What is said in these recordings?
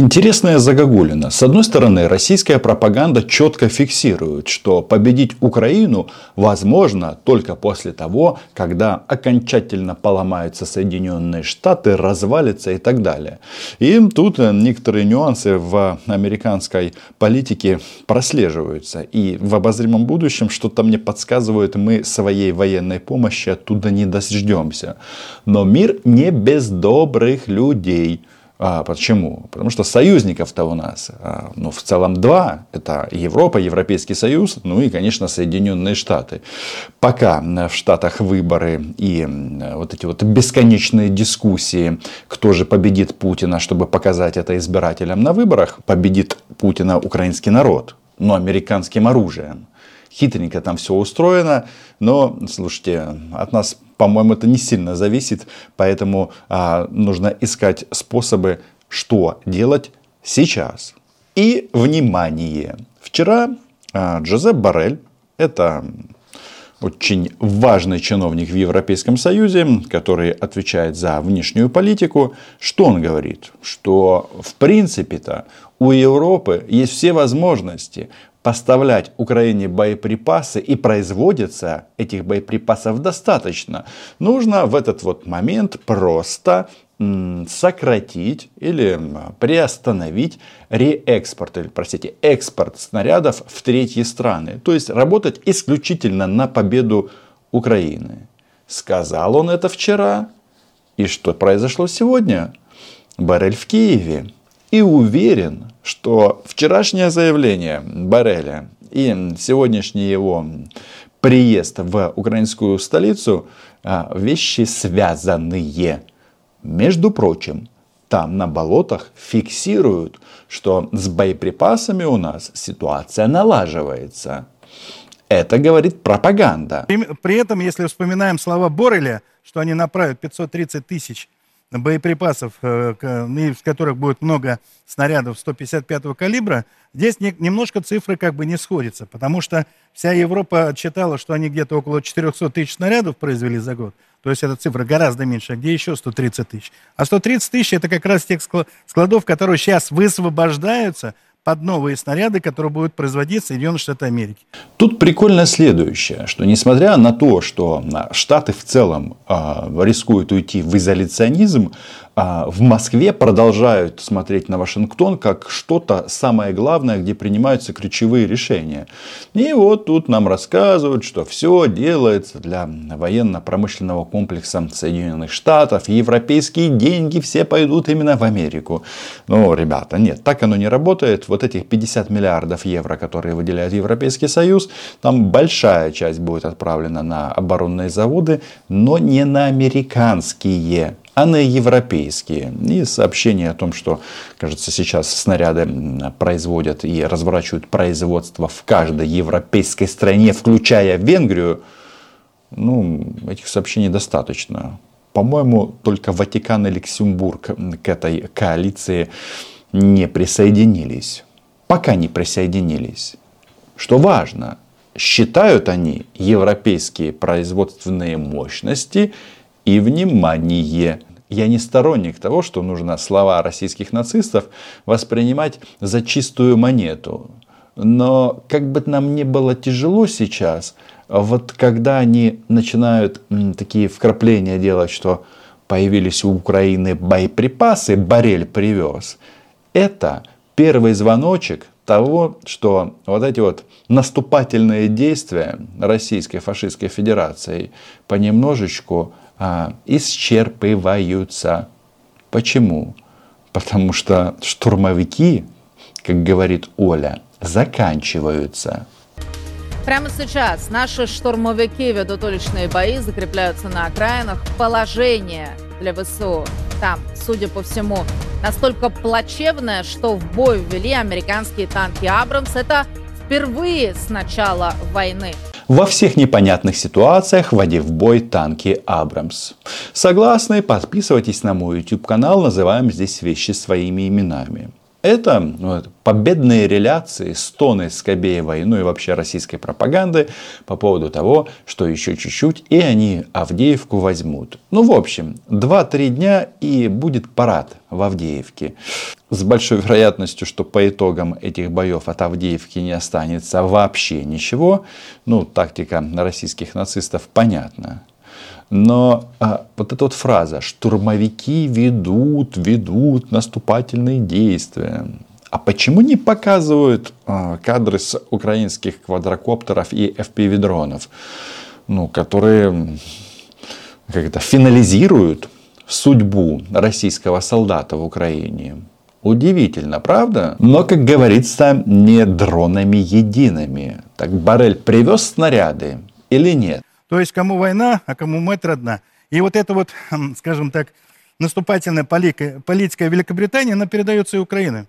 Интересная загогулина. С одной стороны, российская пропаганда четко фиксирует, что победить Украину возможно только после того, когда окончательно поломаются Соединенные Штаты, развалится и так далее. И тут некоторые нюансы в американской политике прослеживаются. И в обозримом будущем что-то мне подсказывает, мы своей военной помощи оттуда не дождемся. Но мир не без добрых людей. А, почему? Потому что союзников-то у нас, а, ну, в целом два. Это Европа, Европейский Союз, ну и, конечно, Соединенные Штаты. Пока в Штатах выборы и вот эти вот бесконечные дискуссии, кто же победит Путина, чтобы показать это избирателям на выборах, победит Путина украинский народ, но американским оружием хитренько там все устроено, но, слушайте, от нас, по-моему, это не сильно зависит, поэтому а, нужно искать способы, что делать сейчас. И, внимание, вчера а, Джозеп Барель, это очень важный чиновник в Европейском Союзе, который отвечает за внешнюю политику, что он говорит? Что в принципе-то у Европы есть все возможности поставлять Украине боеприпасы и производится этих боеприпасов достаточно. Нужно в этот вот момент просто сократить или приостановить реэкспорт, или, простите, экспорт снарядов в третьи страны. То есть работать исключительно на победу Украины. Сказал он это вчера. И что произошло сегодня? Барель в Киеве и уверен, что вчерашнее заявление Бареля и сегодняшний его приезд в украинскую столицу а, вещи связанные. Между прочим, там на болотах фиксируют, что с боеприпасами у нас ситуация налаживается. Это говорит пропаганда. При, при этом, если вспоминаем слова Бореля, что они направят 530 тысяч боеприпасов, э, из которых будет много снарядов 155-го калибра, здесь немножко цифры как бы не сходятся, потому что вся Европа отчитала, что они где-то около 400 тысяч снарядов произвели за год. То есть эта цифра гораздо меньше. А где еще 130 тысяч? А 130 тысяч это как раз тех складов, которые сейчас высвобождаются – под новые снаряды, которые будут производить Соединенные Штаты Америки. Тут прикольно следующее, что несмотря на то, что Штаты в целом э, рискуют уйти в изоляционизм, а, в Москве продолжают смотреть на Вашингтон как что-то самое главное, где принимаются ключевые решения. И вот тут нам рассказывают, что все делается для военно-промышленного комплекса Соединенных Штатов. Европейские деньги все пойдут именно в Америку. Ну, ребята, нет, так оно не работает. Вот этих 50 миллиардов евро, которые выделяет Европейский Союз, там большая часть будет отправлена на оборонные заводы, но не на американские а на европейские. И сообщение о том, что, кажется, сейчас снаряды производят и разворачивают производство в каждой европейской стране, включая Венгрию, ну, этих сообщений достаточно. По-моему, только Ватикан и Люксембург к этой коалиции не присоединились. Пока не присоединились. Что важно, считают они европейские производственные мощности и внимание я не сторонник того, что нужно слова российских нацистов воспринимать за чистую монету. Но как бы нам не было тяжело сейчас, вот когда они начинают такие вкрапления делать, что появились у Украины боеприпасы, Барель привез, это первый звоночек того, что вот эти вот наступательные действия Российской фашистской федерации понемножечку а, исчерпываются. Почему? Потому что штурмовики, как говорит Оля, заканчиваются. Прямо сейчас наши штурмовики ведут уличные бои, закрепляются на окраинах. Положение для ВСУ там, судя по всему, настолько плачевное, что в бой ввели американские танки «Абрамс». Это впервые с начала войны во всех непонятных ситуациях вводив в бой танки Абрамс. Согласны? Подписывайтесь на мой YouTube канал, называем здесь вещи своими именами. Это вот, победные реляции, стоны Скобеевой, ну и вообще российской пропаганды по поводу того, что еще чуть-чуть и они Авдеевку возьмут. Ну, в общем, 2-3 дня и будет парад в Авдеевке. с большой вероятностью, что по итогам этих боев от Авдеевки не останется вообще ничего. Ну, тактика российских нацистов понятна. Но а, вот эта вот фраза «штурмовики ведут, ведут наступательные действия». А почему не показывают а, кадры с украинских квадрокоптеров и FPV-дронов, ну, которые как это, финализируют судьбу российского солдата в Украине? Удивительно, правда? Но, как говорится, не дронами едиными. Так Барель привез снаряды или нет? То есть, кому война, а кому мать родна. И вот это вот, хм, скажем так, наступательная политика, политика Великобритании, она передается и Украине.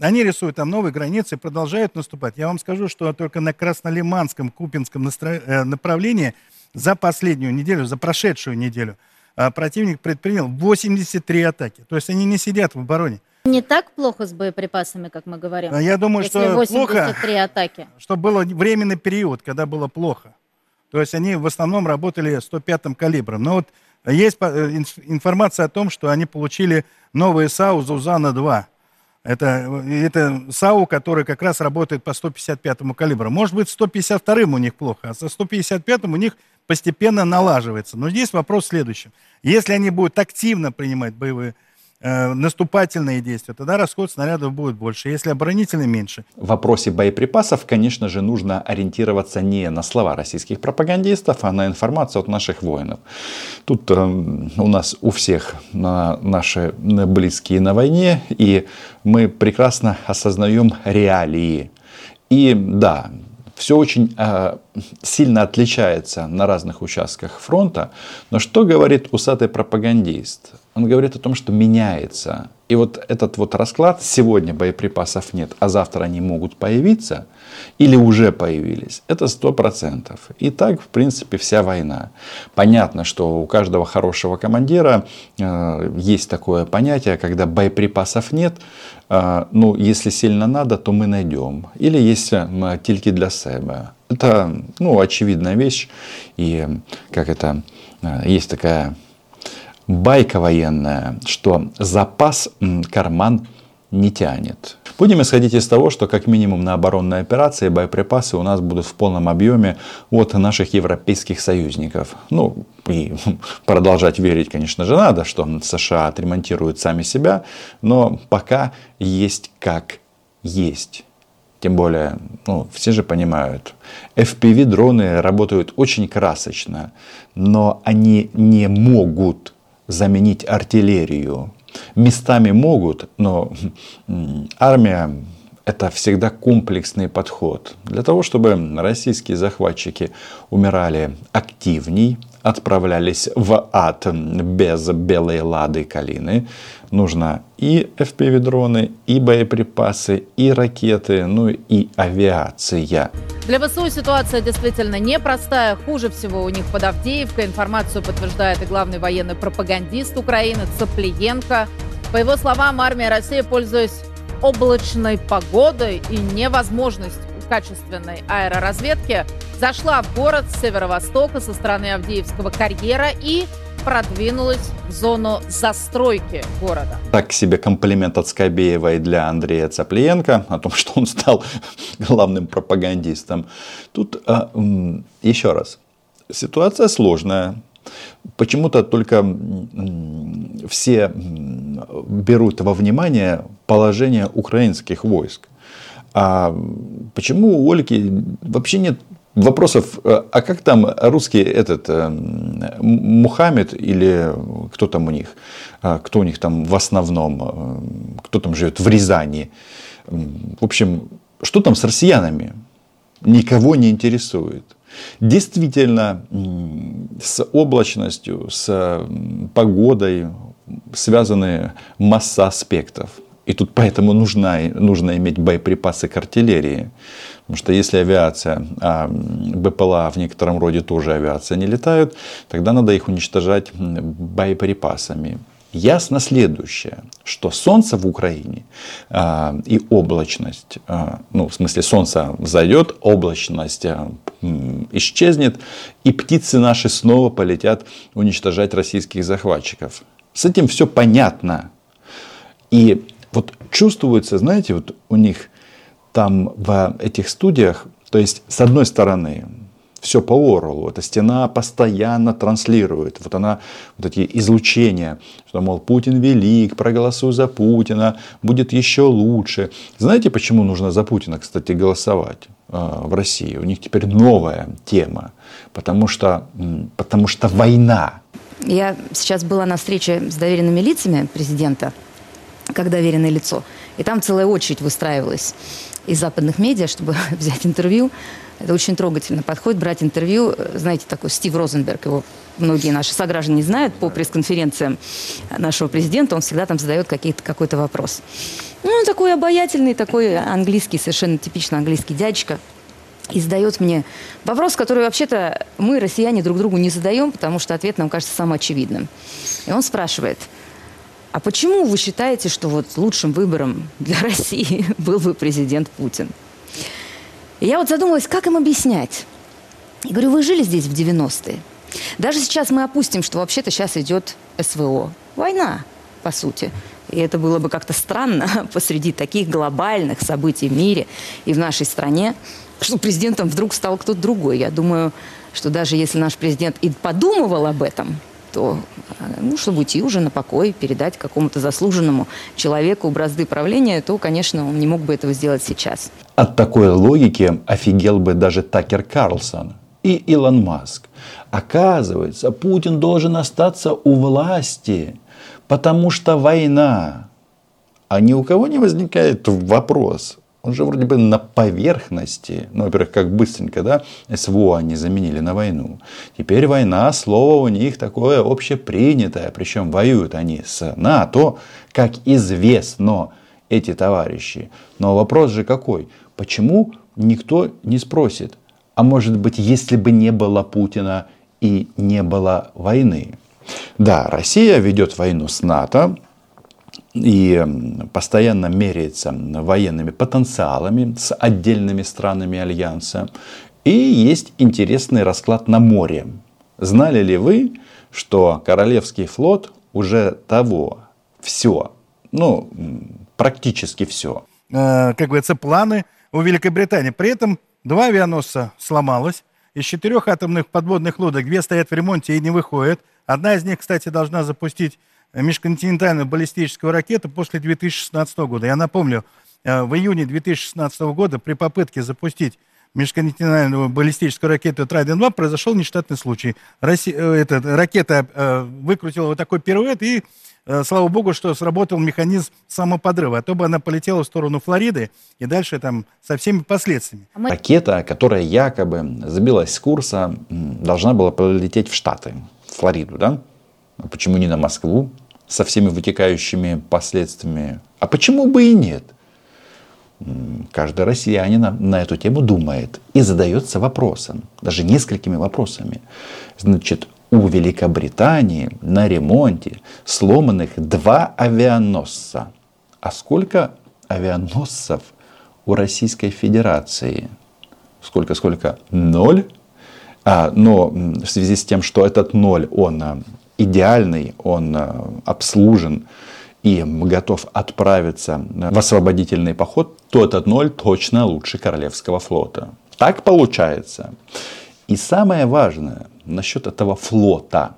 Они рисуют там новые границы, продолжают наступать. Я вам скажу, что только на Краснолиманском, Купинском э, направлении за последнюю неделю, за прошедшую неделю, э, противник предпринял 83 атаки. То есть они не сидят в обороне. Не так плохо с боеприпасами, как мы говорим. А я думаю, что 83 плохо, атаки. что было временный период, когда было плохо. То есть они в основном работали 105-м калибром. Но вот есть э, информация о том, что они получили новые САУ Зузана-2. Это, это САУ, который как раз работает по 155-му калибру. Может быть, 152-м у них плохо, а со 155-м у них постепенно налаживается. Но здесь вопрос в следующем. Если они будут активно принимать боевые Э, наступательные действия, тогда расход снарядов будет больше, если оборонительный меньше. В вопросе боеприпасов, конечно же, нужно ориентироваться не на слова российских пропагандистов, а на информацию от наших воинов. Тут э, у нас у всех на наши близкие на войне, и мы прекрасно осознаем реалии. И да, все очень э, сильно отличается на разных участках фронта. Но что говорит усатый пропагандист? Он говорит о том, что меняется. И вот этот вот расклад, сегодня боеприпасов нет, а завтра они могут появиться, или уже появились, это сто процентов. И так, в принципе, вся война. Понятно, что у каждого хорошего командира э, есть такое понятие, когда боеприпасов нет, э, ну, если сильно надо, то мы найдем. Или есть э, тільки для себя. Это, ну, очевидная вещь. И как это, э, есть такая байка военная, что запас карман не тянет. Будем исходить из того, что как минимум на оборонной операции боеприпасы у нас будут в полном объеме от наших европейских союзников. Ну, и продолжать верить, конечно же, надо, что США отремонтируют сами себя, но пока есть как есть. Тем более, ну, все же понимают, FPV-дроны работают очень красочно, но они не могут заменить артиллерию. Местами могут, но армия это всегда комплексный подход. Для того, чтобы российские захватчики умирали активней, отправлялись в ад без белой лады калины, нужно и FPV-дроны, и боеприпасы, и ракеты, ну и авиация. Для ВСУ ситуация действительно непростая. Хуже всего у них под Авдеевкой. Информацию подтверждает и главный военный пропагандист Украины Цаплиенко. По его словам, армия России, пользуясь облачной погодой и невозможность качественной аэроразведки, зашла в город с северо-востока со стороны Авдеевского карьера и продвинулась в зону застройки города. Так себе комплимент от Скобеева и для Андрея Цаплиенко о том, что он стал главным пропагандистом. Тут а, еще раз, ситуация сложная. Почему-то только все берут во внимание положение украинских войск. А почему у Ольги вообще нет вопросов, э, а как там русский этот э, Мухаммед или кто там у них, а кто у них там в основном, э, кто там живет в Рязани. В общем, что там с россиянами? Никого не интересует. Действительно, с облачностью, с погодой связаны масса аспектов. И тут поэтому нужна, нужно иметь боеприпасы к артиллерии. Потому что если авиация, а БПЛА в некотором роде тоже авиация не летают, тогда надо их уничтожать боеприпасами. Ясно следующее, что солнце в Украине а, и облачность, а, ну в смысле солнце взойдет, облачность а, исчезнет, и птицы наши снова полетят уничтожать российских захватчиков. С этим все понятно. И Вот чувствуется, знаете, вот у них там в этих студиях, то есть с одной стороны все по Орлу. Эта стена постоянно транслирует. Вот она, вот эти излучения, что, мол, Путин велик, проголосуй за Путина, будет еще лучше. Знаете, почему нужно за Путина, кстати, голосовать э, в России? У них теперь новая тема. Потому что, потому что война. Я сейчас была на встрече с доверенными лицами президента, как доверенное лицо. И там целая очередь выстраивалась из западных медиа, чтобы взять интервью. Это очень трогательно подходит, брать интервью. Знаете, такой Стив Розенберг, его многие наши сограждане знают по пресс-конференциям нашего президента, он всегда там задает какой-то вопрос. Ну, он такой обаятельный, такой английский, совершенно типично английский дядечка. И задает мне вопрос, который вообще-то мы, россияне, друг другу не задаем, потому что ответ нам кажется самым очевидным. И он спрашивает, а почему вы считаете, что вот лучшим выбором для России был бы президент Путин? И я вот задумалась, как им объяснять. Я говорю, вы жили здесь в 90-е. Даже сейчас мы опустим, что вообще-то сейчас идет СВО. Война, по сути. И это было бы как-то странно посреди таких глобальных событий в мире и в нашей стране, что президентом вдруг стал кто-то другой. Я думаю, что даже если наш президент и подумывал об этом, то, ну, чтобы уйти уже на покой, передать какому-то заслуженному человеку бразды правления, то, конечно, он не мог бы этого сделать сейчас. От такой логики офигел бы даже Такер Карлсон и Илон Маск. Оказывается, Путин должен остаться у власти, потому что война. А ни у кого не возникает вопрос, он же вроде бы на поверхности. Ну, во-первых, как быстренько, да, СВО они заменили на войну. Теперь война, слово у них такое общепринятое. Причем воюют они с НАТО, как известно, эти товарищи. Но вопрос же какой? Почему никто не спросит? А может быть, если бы не было Путина и не было войны? Да, Россия ведет войну с НАТО, и постоянно меряется военными потенциалами с отдельными странами Альянса. И есть интересный расклад на море. Знали ли вы, что Королевский флот уже того, все, ну, практически все. Э, как говорится, планы у Великобритании. При этом два авианосца сломалось. Из четырех атомных подводных лодок две стоят в ремонте и не выходят. Одна из них, кстати, должна запустить межконтинентальную баллистическую ракету после 2016 года. Я напомню, э, в июне 2016 года при попытке запустить межконтинентальную баллистическую ракету Трайден-2 произошел нештатный случай. Россия, э, эта ракета э, выкрутила вот такой пируэт, и слава богу, что сработал механизм самоподрыва. А то бы она полетела в сторону Флориды и дальше там со всеми последствиями. А Ракета, которая якобы забилась с курса, должна была полететь в Штаты, в Флориду, да? А почему не на Москву? Со всеми вытекающими последствиями. А почему бы и нет? Каждый россиянин на, эту тему думает и задается вопросом, даже несколькими вопросами. Значит, у Великобритании на ремонте сломанных два авианосца. А сколько авианосцев у Российской Федерации? Сколько, сколько? Ноль? А, но в связи с тем, что этот ноль, он а, идеальный, он э, обслужен и готов отправиться в освободительный поход, то этот ноль точно лучше Королевского флота. Так получается. И самое важное насчет этого флота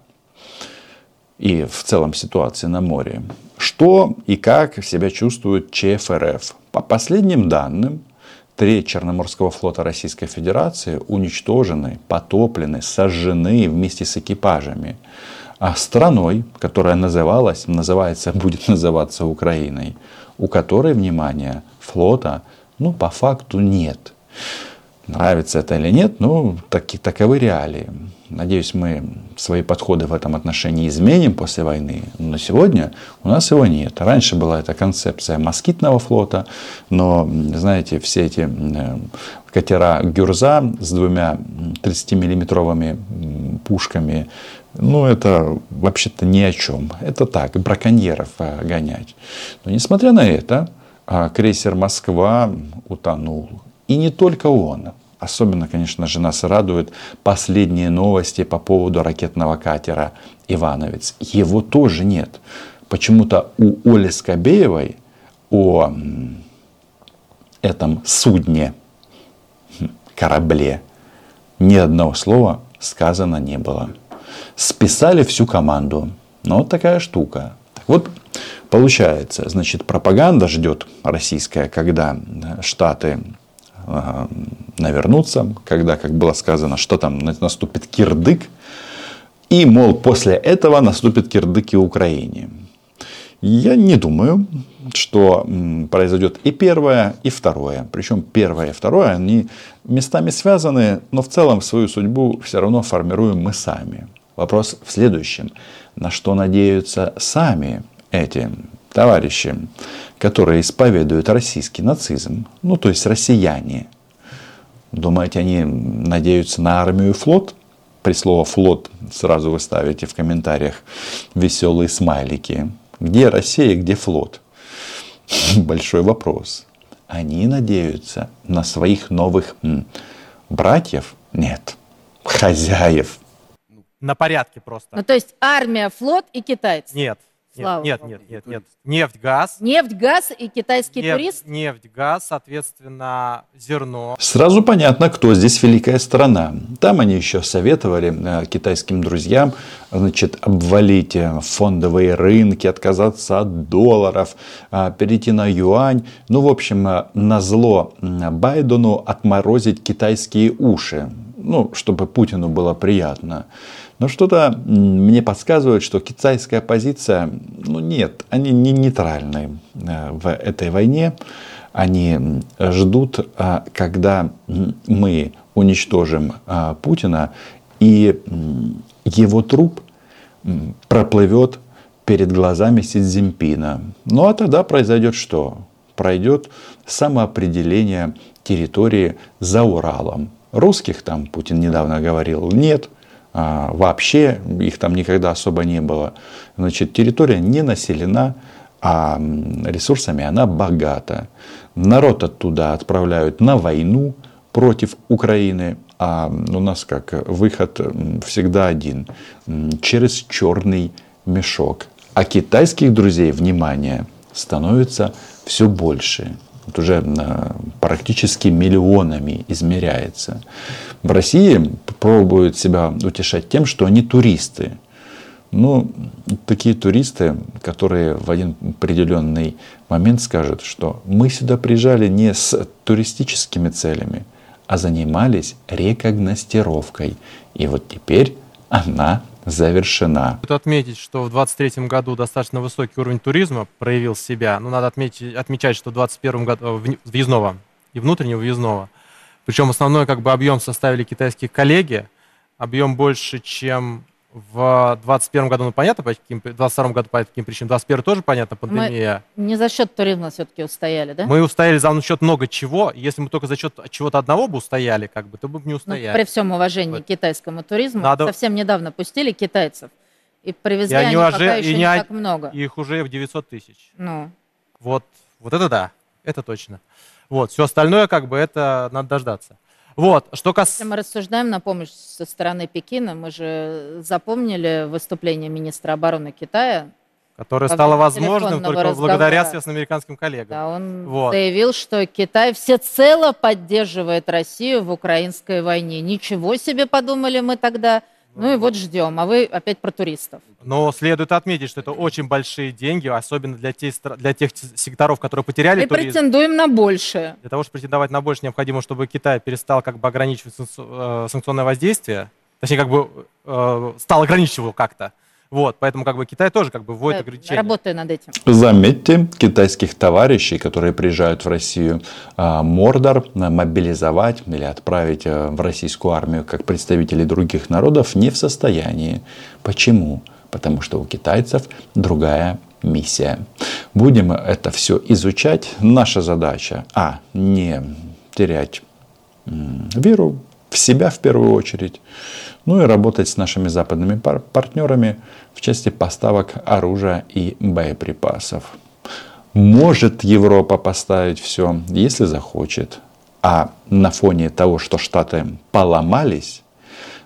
и в целом ситуации на море. Что и как себя чувствует ЧФРФ? По последним данным, три Черноморского флота Российской Федерации уничтожены, потоплены, сожжены вместе с экипажами а страной, которая называлась, называется, будет называться Украиной, у которой, внимание, флота, ну, по факту нет. Нравится это или нет, ну, таки, таковы реалии. Надеюсь, мы свои подходы в этом отношении изменим после войны. Но сегодня у нас его нет. Раньше была эта концепция москитного флота, но, знаете, все эти э, катера Гюрза с двумя 30-миллиметровыми пушками, ну, это вообще-то ни о чем. Это так, браконьеров э, гонять. Но несмотря на это, а, крейсер «Москва» утонул. И не только он. Особенно, конечно же, нас радуют последние новости по поводу ракетного катера «Ивановец». Его тоже нет. Почему-то у Оли Скобеевой о этом судне, хм, корабле, ни одного слова сказано не было. Списали всю команду. Ну, вот такая штука. Вот, получается, значит, пропаганда ждет российская, когда Штаты э, навернутся, когда, как было сказано, что там наступит кирдык, и, мол, после этого наступит кирдык и Украине. Я не думаю, что произойдет и первое, и второе. Причем первое и второе, они местами связаны, но в целом свою судьбу все равно формируем мы сами. Вопрос в следующем. На что надеются сами эти товарищи, которые исповедуют российский нацизм, ну то есть россияне. Думаете, они надеются на армию и флот? При слово флот сразу вы ставите в комментариях веселые смайлики. Где Россия, где флот? Большой вопрос. Они надеются на своих новых братьев? Нет, хозяев. На порядке просто. Ну, то есть армия, флот и китайцы? Нет, Слава нет, нет, нет, нет, нет. Нефть, газ. Нефть, газ и китайский нефть, турист? Нефть, газ, соответственно, зерно. Сразу понятно, кто здесь великая страна. Там они еще советовали э, китайским друзьям, значит, обвалить э, фондовые рынки, отказаться от долларов, э, перейти на юань. Ну, в общем, на зло Байдену отморозить китайские уши. Ну, чтобы Путину было приятно. Но что-то мне подсказывает, что китайская позиция, ну нет, они не нейтральны э, в этой войне. Они ждут, э, когда мы уничтожим э, Путина, и его труп проплывет перед глазами Си Цзиньпина. Ну а тогда произойдет что? Пройдет самоопределение территории за Уралом. Русских там Путин недавно говорил нет. А, вообще их там никогда особо не было. Значит, территория не населена, а ресурсами она богата. Народ оттуда отправляют на войну против Украины, а у нас как выход всегда один через черный мешок. А китайских друзей, внимание, становится все больше вот уже практически миллионами измеряется. В России пробуют себя утешать тем, что они туристы. Ну, такие туристы, которые в один определенный момент скажут, что мы сюда приезжали не с туристическими целями, а занимались рекогностировкой. И вот теперь она завершена. Стоит отметить, что в 2023 году достаточно высокий уровень туризма проявил себя. Ну, надо отметить, отмечать, что в 2021 году э, въездного и внутреннего въездного. Причем основной как бы объем составили китайские коллеги. Объем больше, чем в 2021 году, ну понятно, по каким, в 2022 году по каким причинам, в 2021 тоже понятно, пандемия. Мы не за счет туризма все-таки устояли, да? Мы устояли за счет много чего. Если мы только за счет чего-то одного бы устояли, как бы, то бы не ну, устояли. Ну, при всем уважении вот. к китайскому туризму, Надо... совсем недавно пустили китайцев, и привезли и они, они уже, пока еще не, не так много. Их уже в 900 тысяч. Ну. Вот, вот это да, это точно. Вот, все остальное, как бы, это надо дождаться. Вот, что касается... Мы рассуждаем на помощь со стороны Пекина, мы же запомнили выступление министра обороны Китая, которое стало возможным только разговора. благодаря связанным американским коллегам. Да, он вот. заявил, что Китай всецело поддерживает Россию в украинской войне. Ничего себе подумали мы тогда. Ну и вот ждем, а вы опять про туристов. Но следует отметить, что это очень большие деньги, особенно для тех, для тех секторов, которые потеряли и туризм. претендуем на больше. Для того, чтобы претендовать на больше, необходимо, чтобы Китай перестал как бы ограничивать э, санкционное воздействие, точнее, как бы э, стал ограничивать его как-то. Вот, поэтому как бы Китай тоже как бы вводит ограничения. Работаю над этим. Заметьте, китайских товарищей, которые приезжают в Россию, а, Мордор мобилизовать или отправить а, в российскую армию как представителей других народов не в состоянии. Почему? Потому что у китайцев другая миссия. Будем это все изучать. Наша задача, а, не терять веру в себя в первую очередь, ну и работать с нашими западными пар- партнерами в части поставок оружия и боеприпасов. Может Европа поставить все, если захочет. А на фоне того, что Штаты поломались,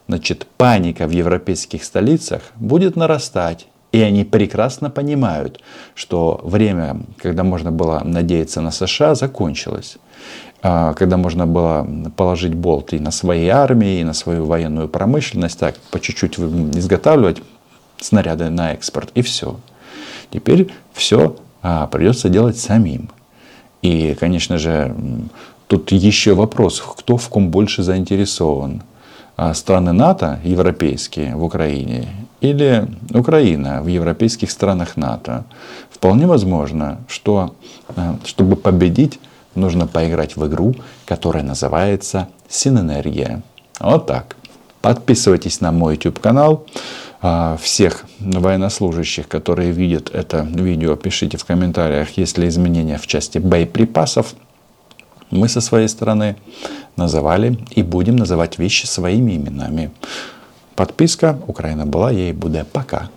значит, паника в европейских столицах будет нарастать. И они прекрасно понимают, что время, когда можно было надеяться на США, закончилось. А, когда можно было положить болт и на свои армии, и на свою военную промышленность, так, по чуть-чуть изготавливать снаряды на экспорт, и все. Теперь все а, придется делать самим. И, конечно же, тут еще вопрос, кто в ком больше заинтересован. А, страны НАТО, европейские, в Украине, или Украина в европейских странах НАТО. Вполне возможно, что чтобы победить, нужно поиграть в игру, которая называется Синэнергия. Вот так. Подписывайтесь на мой YouTube канал. А, всех военнослужащих, которые видят это видео, пишите в комментариях, есть ли изменения в части боеприпасов. Мы со своей стороны называли и будем называть вещи своими именами. Подписка Украина была, ей будет. Пока.